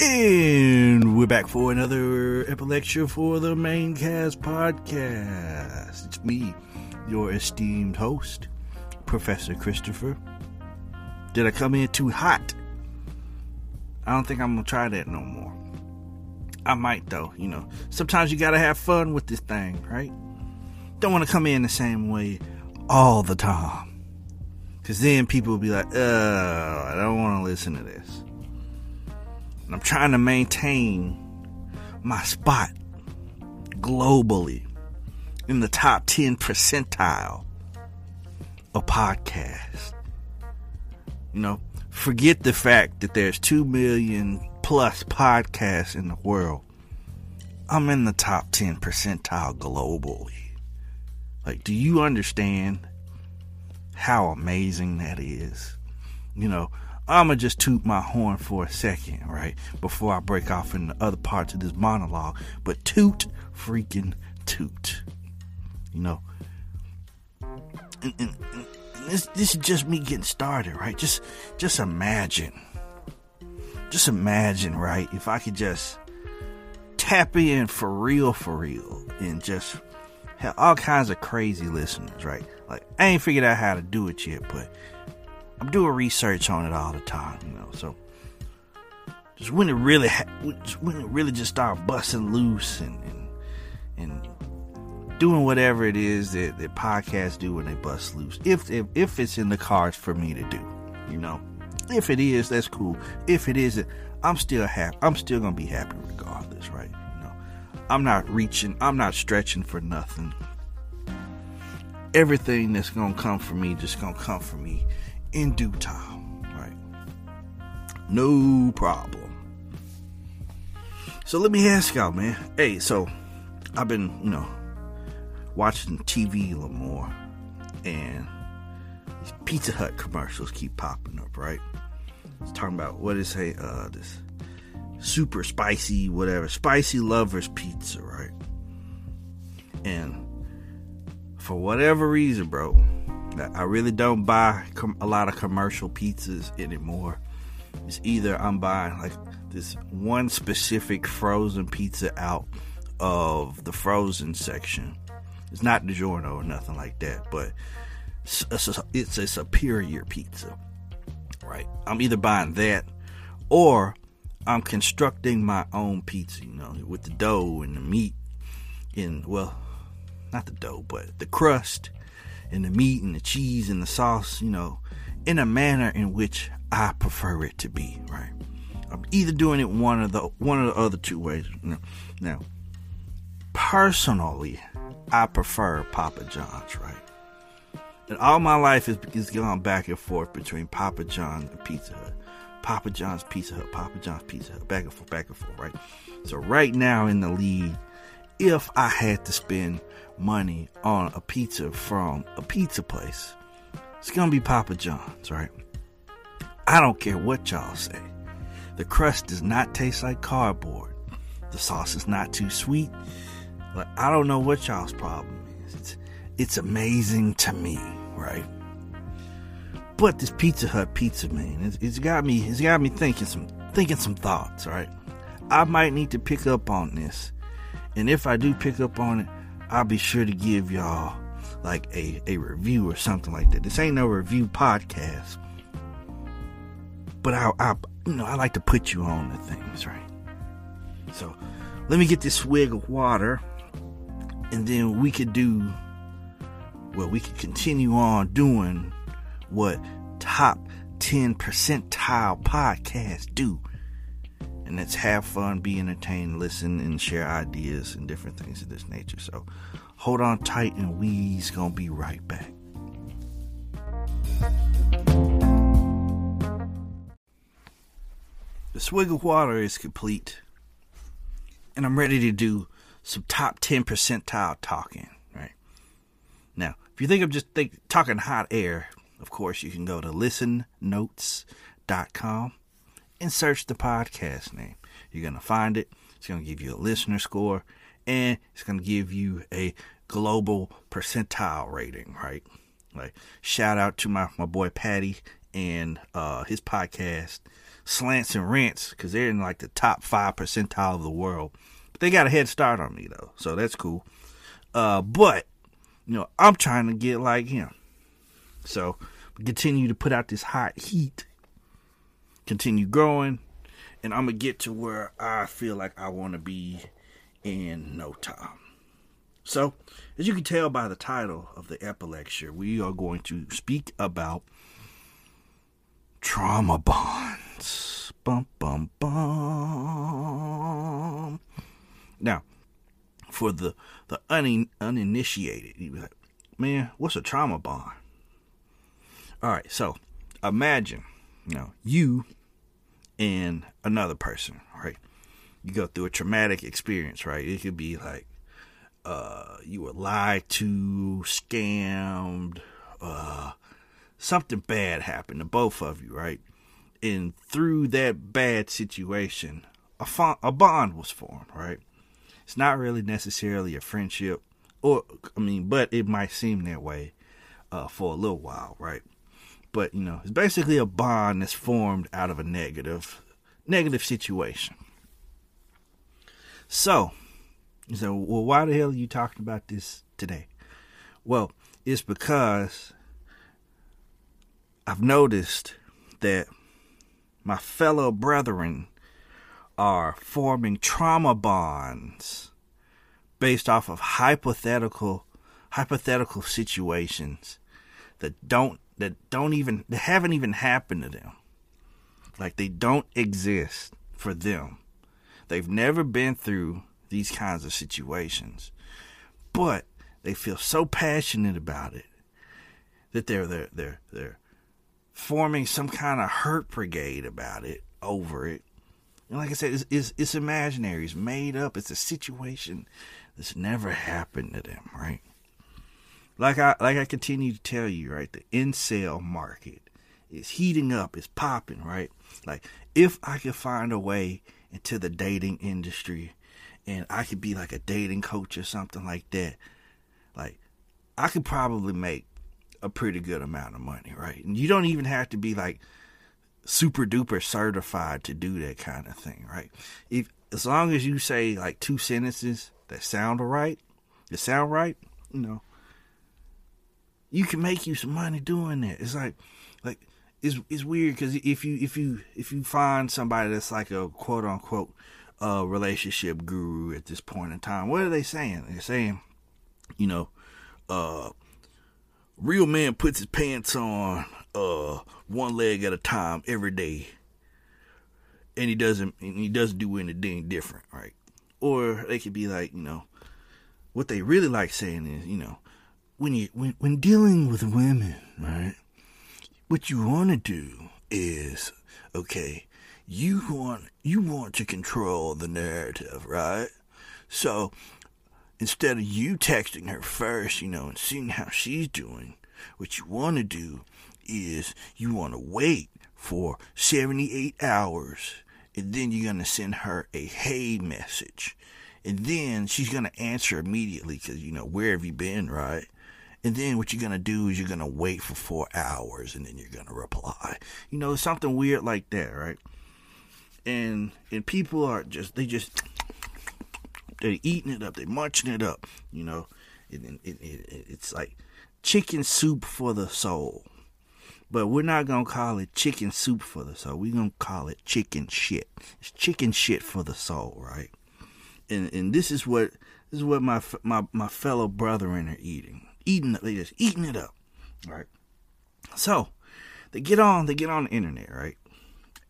And we're back for another lecture for the Mane Cast podcast. It's me, your esteemed host, Professor Christopher. Did I come in too hot? I don't think I'm gonna try that no more. I might though, you know. Sometimes you gotta have fun with this thing, right? Don't wanna come in the same way all the time. Cause then people will be like, uh, I don't wanna listen to this. And I'm trying to maintain my spot globally in the top 10 percentile of podcasts. You know, forget the fact that there's 2 million plus podcasts in the world. I'm in the top 10 percentile globally. Like, do you understand how amazing that is? You know, I'ma just toot my horn for a second, right? Before I break off in the other parts of this monologue. But toot freaking toot. You know. And, and, and this this is just me getting started, right? Just just imagine. Just imagine, right? If I could just tap in for real, for real, and just have all kinds of crazy listeners, right? Like I ain't figured out how to do it yet, but I'm doing research on it all the time, you know. So just when it really, when it really just start busting loose and and, and doing whatever it is that, that podcasts do when they bust loose. If, if if it's in the cards for me to do, you know. If it is, that's cool. If it isn't, I'm still happy. I'm still gonna be happy regardless, right? You know, I'm not reaching. I'm not stretching for nothing. Everything that's gonna come for me just gonna come for me in due time, right? No problem. So let me ask y'all, man. Hey, so I've been, you know, watching TV a little more, and these Pizza Hut commercials keep popping up, right? It's talking about what is a uh, this super spicy, whatever, spicy lovers pizza, right? And for whatever reason, bro, I really don't buy com- a lot of commercial pizzas anymore. It's either I'm buying like this one specific frozen pizza out of the frozen section. It's not DiGiorno or nothing like that, but it's a, it's a superior pizza, right? I'm either buying that or I'm constructing my own pizza, you know, with the dough and the meat and well, not the dough, but the crust and the meat and the cheese and the sauce, you know, in a manner in which I prefer it to be, right? I'm either doing it one of the one of the other two ways. You know. Now, personally, I prefer Papa John's, right? And all my life has, is gone back and forth between Papa John's and Pizza Hut. Papa John's Pizza Hut, Papa John's Pizza Hut, back and forth, back and forth, right? So right now in the lead, if I had to spend money on a pizza from a pizza place, it's gonna be Papa John's, right? I don't care what y'all say. The crust does not taste like cardboard. The sauce is not too sweet. Like I don't know what y'all's problem is. It's it's amazing to me, right? But this Pizza Hut pizza, man, it's, it's got me it's got me thinking some thinking some thoughts, right? I might need to pick up on this. And if I do pick up on it, I'll be sure to give y'all like a, a review or something like that. This ain't no review podcast. But I, I you know, I like to put you on the things, right? So let me get this swig of water and then we could do well, we could continue on doing what top 10 percentile podcasts do. And let's have fun, be entertained, listen, and share ideas and different things of this nature. So hold on tight, and we's gonna be right back. The swig of water is complete, and I'm ready to do some top 10 percentile talking, right? Now, if you think I'm just think, talking hot air, of course, you can go to listennotes.com and search the podcast name. You're going to find it. It's going to give you a listener score and it's going to give you a global percentile rating, right? Like, shout out to my, my boy Patty and uh, his podcast, Slants and Rants, because they're in like the top five percentile of the world. But they got a head start on me though, so that's cool. Uh, but you know, I'm trying to get like him. So continue to put out this hot heat, continue growing, and I'm gonna get to where I feel like I want to be in no time. So, as you can tell by the title of the epilecture, we are going to speak about trauma bonds. Bum bum bum. Now, for the the un, uninitiated, you like, man, what's a trauma bond? All right, so imagine, you know, you and another person, right? You go through a traumatic experience, right? It could be like uh, you were lied to, scammed, uh, something bad happened to both of you, right? And through that bad situation, a, a bond was formed, right? It's not really necessarily a friendship, or I mean, but it might seem that way uh, for a little while, right? But you know, it's basically a bond that's formed out of a negative, negative situation. So, you say, well, why the hell are you talking about this today? Well, it's because I've noticed that my fellow brethren are forming trauma bonds based off of hypothetical hypothetical situations that don't that don't even that haven't even happened to them. Like they don't exist for them. They've never been through these kinds of situations. But they feel so passionate about it that they're they're they're they're forming some kind of hurt brigade about it over it and like I said, it's, it's, it's imaginary. It's made up. It's a situation that's never happened to them, right? Like I like I continue to tell you, right? The incel market is heating up. It's popping, right? Like if I could find a way into the dating industry, and I could be like a dating coach or something like that, like I could probably make a pretty good amount of money, right? And you don't even have to be like super duper certified to do that kind of thing, right? If as long as you say like two sentences that sound right, that sound right, you know, you can make you some money doing that. It's like, like it's it's weird because if you if you if you find somebody that's like a quote unquote uh relationship guru at this point in time, what are they saying? They're saying, you know, uh, real man puts his pants on uh one leg at a time every day and he doesn't and he doesn't do anything different right or they could be like you know what they really like saying is you know when you when, when dealing with women right what you want to do is okay you want you want to control the narrative right so instead of you texting her first you know and seeing how she's doing what you want to do is you want to wait for 78 hours and then you're going to send her a hey message. And then she's going to answer immediately because, you know, where have you been, right? And then what you're going to do is you're going to wait for four hours and then you're going to reply. You know, something weird like that, right? And and people are just, they just, they're eating it up, they're munching it up, you know. It, it, it, it's like chicken soup for the soul. But we're not gonna call it chicken soup for the soul. We're gonna call it chicken shit. It's chicken shit for the soul, right? And and this is what this is what my my my fellow brethren are eating, eating it. they just eating it up, right? So they get on they get on the internet, right?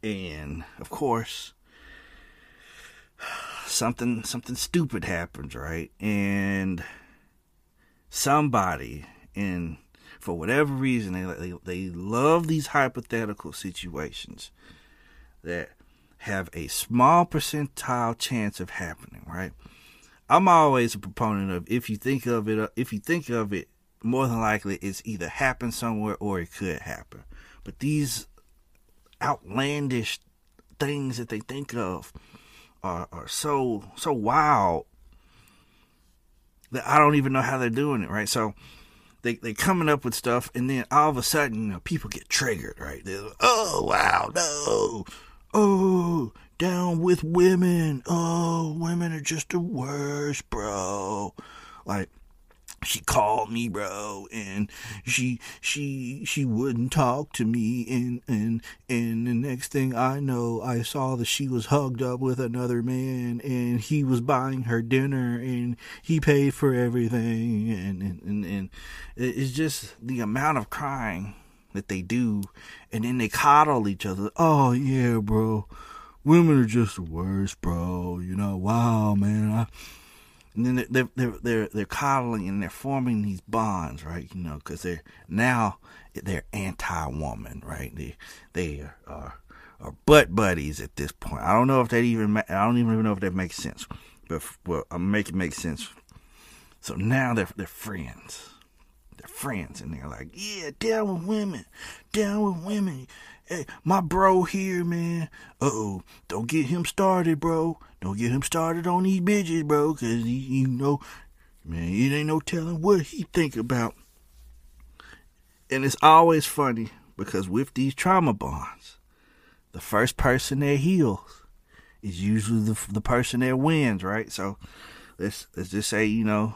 And of course, something something stupid happens, right? And somebody in for whatever reason, they, they, they love these hypothetical situations that have a small percentile chance of happening, right? I'm always a proponent of if you think of it, uh, if you think of it, more than likely it's either happened somewhere or it could happen. But these outlandish things that they think of are, are so so wild that I don't even know how they're doing it, right? So they they coming up with stuff, and then all of a sudden, you know, people get triggered, right? They're like, oh wow, no, oh down with women, oh women are just the worst, bro. Like she called me bro and she she she wouldn't talk to me. And and and the next thing i know i saw that she was hugged up with another man and he was buying her dinner and he paid for everything. And and and, and it's just the amount of crying that they do and then they coddle each other oh yeah bro women are just the worst bro you know wow man i and then they're they're they're they're coddling and they're forming these bonds, right? You know, because they're now they're anti-woman, right? They they are, are, butt buddies at this point. I don't know if that even I don't even know if that makes sense, but well, I'm making it make sense. So now they're they're friends. They're friends, and they're like, yeah, down with women, down with women. Hey, my bro here, man. Uh oh, don't get him started, bro. Don't get him started on these bitches, bro, cause you know, man, it ain't no telling what he think about. And it's always funny because with these trauma bonds, the first person that heals is usually the the person that wins, right? So let's let's just say you know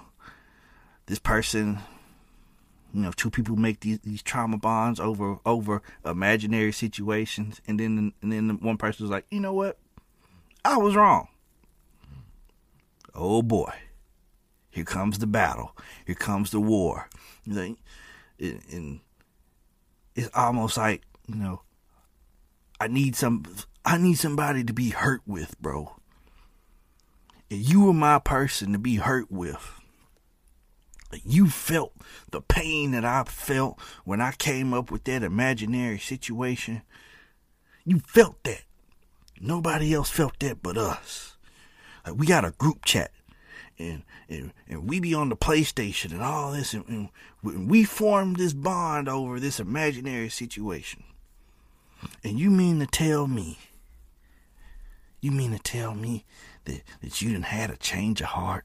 this person, you know, two people make these these trauma bonds over over imaginary situations, and then and then one person's like, you know what, I was wrong oh boy, here comes the battle. Here comes the war. And it's almost like you know, I need some. I need somebody to be hurt with, bro. And you were my person to be hurt with. You felt the pain that I felt when I came up with that imaginary situation. You felt that. Nobody else felt that but us. Like we got a group chat, and and, and we be on the PlayStation and all this, and, and we formed this bond over this imaginary situation. And you mean to tell me? You mean to tell me that that you didn't had a change of heart?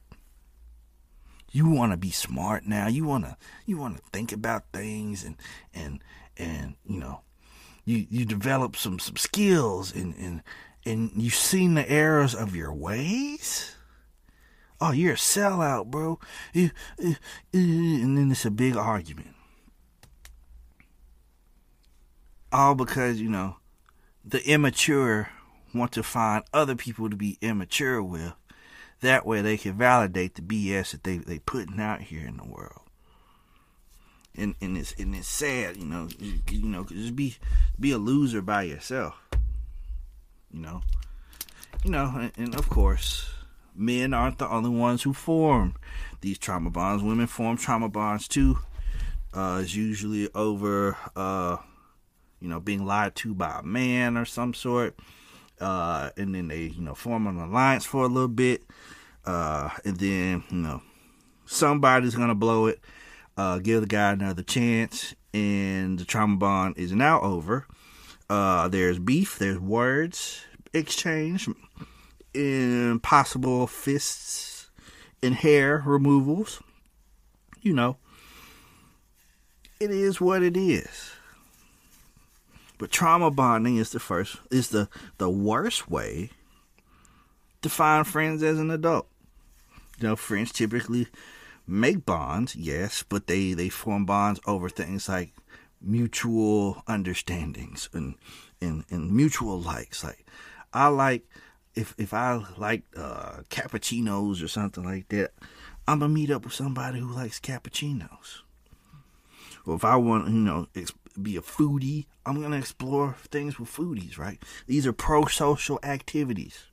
You want to be smart now. You want to you want to think about things and and and you know you you develop some some skills and and and you've seen the errors of your ways? Oh, you're a sellout, bro. Eh, eh, eh, and then it's a big argument. All because, you know, the immature want to find other people to be immature with. That way they can validate the BS that they they putting out here in the world. And and it's and it's sad, you know, you, know, just be be a loser by yourself you know. You know, and, and of course, men aren't the only ones who form these trauma bonds. Women form trauma bonds too. Uh, it's usually over, uh, you know, being lied to by a man or some sort. Uh, and then they, you know, form an alliance for a little bit. Uh, and then, you know, somebody's going to blow it, uh, give the guy another chance. And the trauma bond is now over. Uh, there's beef, there's words exchange, and possible fists and hair removals. You know, it is what it is. But trauma bonding is the first is the the worst way to find friends as an adult. You know, friends typically make bonds, yes, but they they form bonds over things like mutual understandings and, and, and mutual likes. Like I like if if I like uh, cappuccinos or something like that, I'm gonna meet up with somebody who likes cappuccinos. Or if I want, you know, be a foodie, I'm gonna explore things with foodies. Right? These are pro-social activities.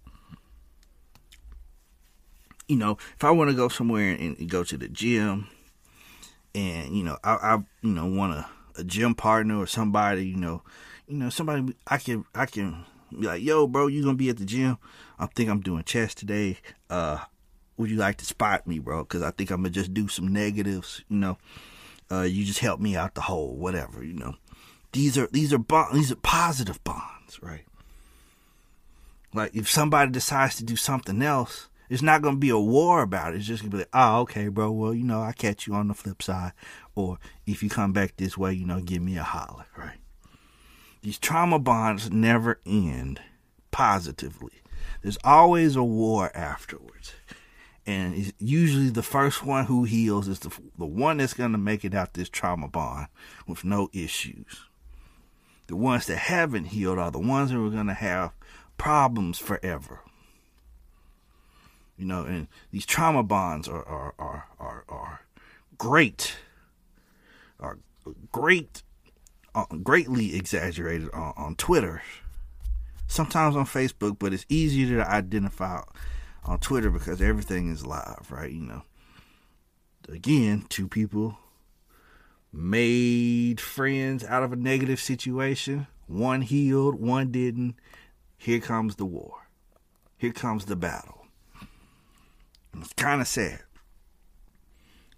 You know, if I want to go somewhere and, and, go to the gym, and you know, I, I you know want a a gym partner or somebody, you know, you know, somebody I can I can be like, yo, bro, you gonna be at the gym? I think I'm doing chest today. Uh, would you like to spot me, bro? Because I think I'm gonna just do some negatives, you know. Uh, you just help me out the hole, whatever, you know. These are these are bond, these are positive bonds, right? Like if somebody decides to do something else, it's not gonna be a war about it. It's just gonna be like, oh, okay, bro. Well, you know, I catch you on the flip side, or if you come back this way, you know, give me a holler, right? These trauma bonds never end positively. There's always a war afterwards. And usually the first one who heals is the, the one that's going to make it out this trauma bond with no issues. The ones that haven't healed are the ones who are going to have problems forever. You know, and these trauma bonds are are are are, are great, are great, uh, greatly exaggerated on, on Twitter. Sometimes on Facebook, but it's easier to identify on Twitter because everything is live, right? You know. Again, two people made friends out of a negative situation. One healed, one didn't. Here comes the war. Here comes the battle. And it's kind of sad.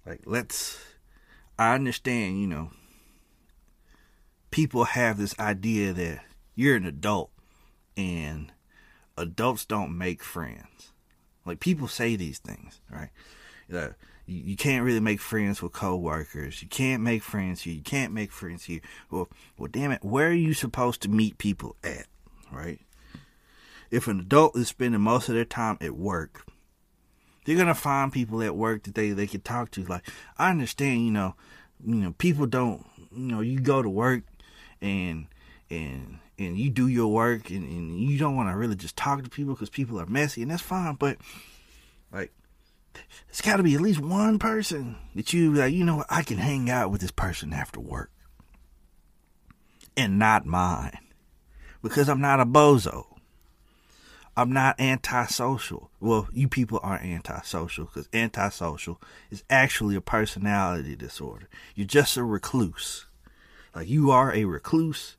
Like, let's. I understand, you know, people have this idea that you're an adult and adults don't make friends. Like, people say these things, right? Uh, you, you can't really make friends with coworkers. You can't make friends here. You can't make friends here. Well, well, damn it, where are you supposed to meet people at, right? If an adult is spending most of their time at work, they're gonna find people at work that they they can talk to. Like I understand, you know, you know, people don't, you know, you go to work and and and you do your work and, and you don't want to really just talk to people because people are messy and that's fine. But like, it's got to be at least one person that you like. You know, I can hang out with this person after work and not mine because I'm not a bozo. I'm not antisocial. Well, you people are antisocial because antisocial is actually a personality disorder. You're just a recluse. Like you are a recluse.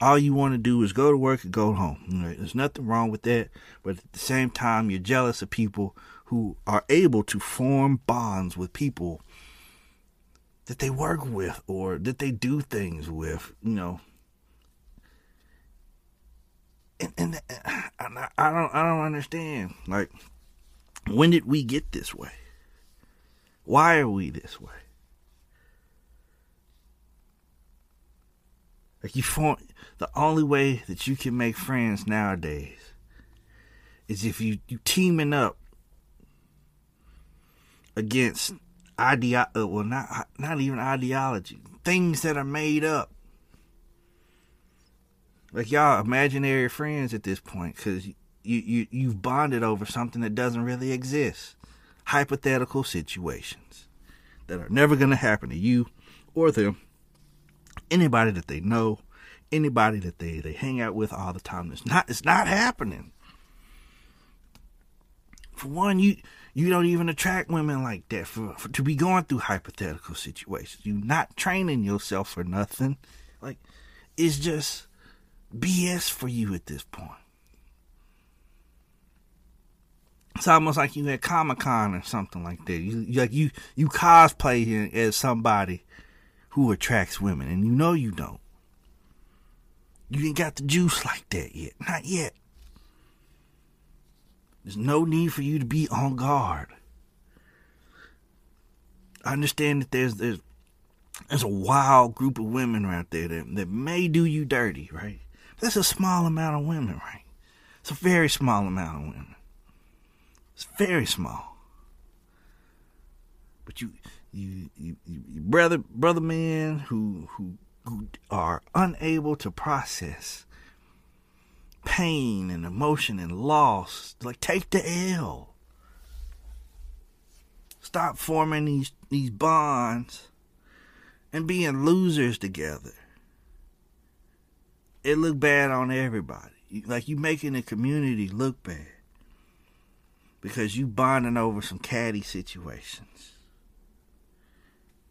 All you want to do is go to work and go home. Right? There's nothing wrong with that. But at the same time, you're jealous of people who are able to form bonds with people that they work with or that they do things with. You know, and, and, uh, and I don't I don't understand. Like, when did we get this way? Why are we this way? Like you form the only way that you can make friends nowadays is if you you teaming up against idea uh, well not not even ideology things that are made up. Like y'all imaginary friends at this point because you, you you've bonded over something that doesn't really exist. Hypothetical situations that are never going to happen to you or them anybody that they know anybody that they they hang out with all the time it's not it's not happening for one you you don't even attract women like that for, for to be going through hypothetical situations You're not training yourself for nothing like it's just BS for you at this point. It's almost like you at Comic Con or something like that. You like you you cosplay as somebody who attracts women, and you know you don't. You ain't got the juice like that yet, not yet. There's no need for you to be on guard. I understand that there's there's there's a wild group of women out there that, that may do you dirty, right? That's a small amount of women, right? It's a very small amount of women. It's very small. But you, you, you, you brother, brother men who, who, who are unable to process pain and emotion and loss, like take the L. Stop forming these these bonds and being losers together it look bad on everybody. Like you making the community look bad because you bonding over some catty situations.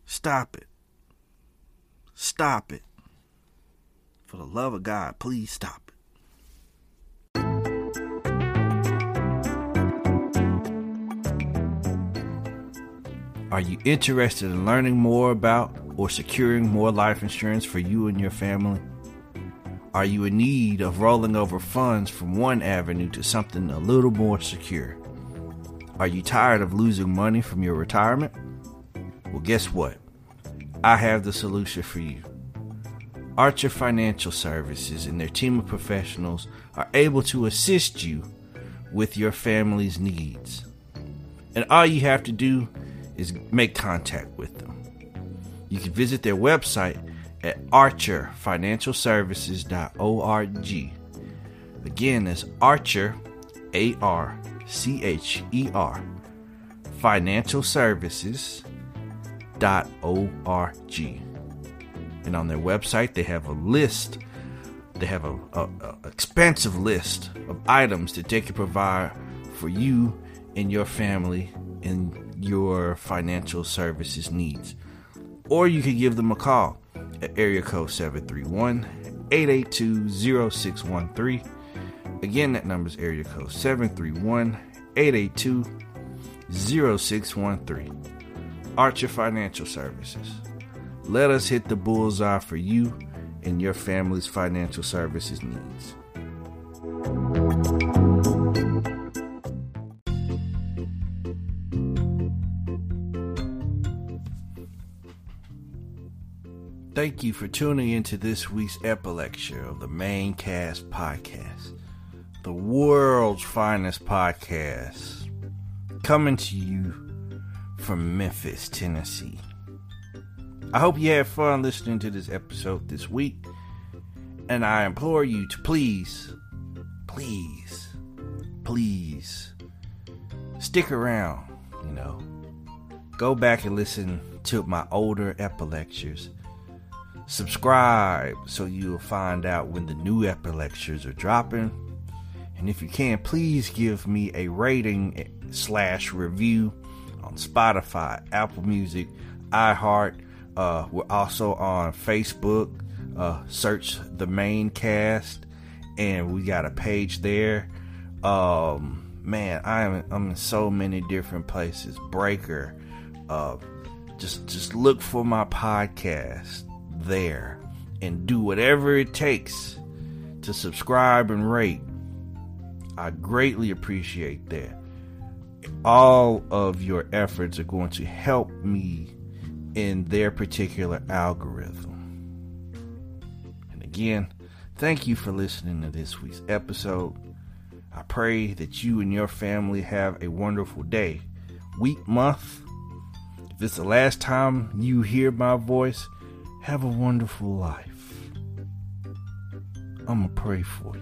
Stop it. Stop it. For the love of God, please stop it. Are you interested in learning more about or securing more life insurance for you and your family? Are you in need of rolling over funds from one avenue to something a little more secure? Are you tired of losing money from your retirement? Well, guess what? I have the solution for you. Archer Financial Services and their team of professionals are able to assist you with your family's needs. And all you have to do is make contact with them. You can visit their website at archerfinancialservices.org. Again, that's Archer, A R C H E R, financialservices.org. And on their website, they have a list, they have a expansive list of items that they can provide for you and your family and your financial services needs. Or you can give them a call at area code 731 882 0613. Again, that number is area code 731 882 0613. Archer Financial Services. Let us hit the bullseye for you and your family's financial services needs. Thank you for tuning into this week's lecture of the Mane Cast Podcast, the world's finest podcast, coming to you from Memphis, Tennessee. I hope you had fun listening to this episode this week, and I implore you to please, please, please stick around. You know, go back and listen to my older lectures subscribe so you'll find out when the new epic lectures are dropping. And if you can, please give me a rating slash review on Spotify, Apple Music, iHeart. Uh, we're also on Facebook. Uh, search the Mane Cast, and we got a page there. Um, man, I am I'm in so many different places. Breaker. Uh, just just look for my podcast there and do whatever it takes to subscribe and rate. I greatly appreciate that. All of your efforts are going to help me in their particular algorithm. And again, thank you for listening to this week's episode. I pray that you and your family have a wonderful day, week, month. If it's the last time you hear my voice, have a wonderful life. I'm going to pray for you.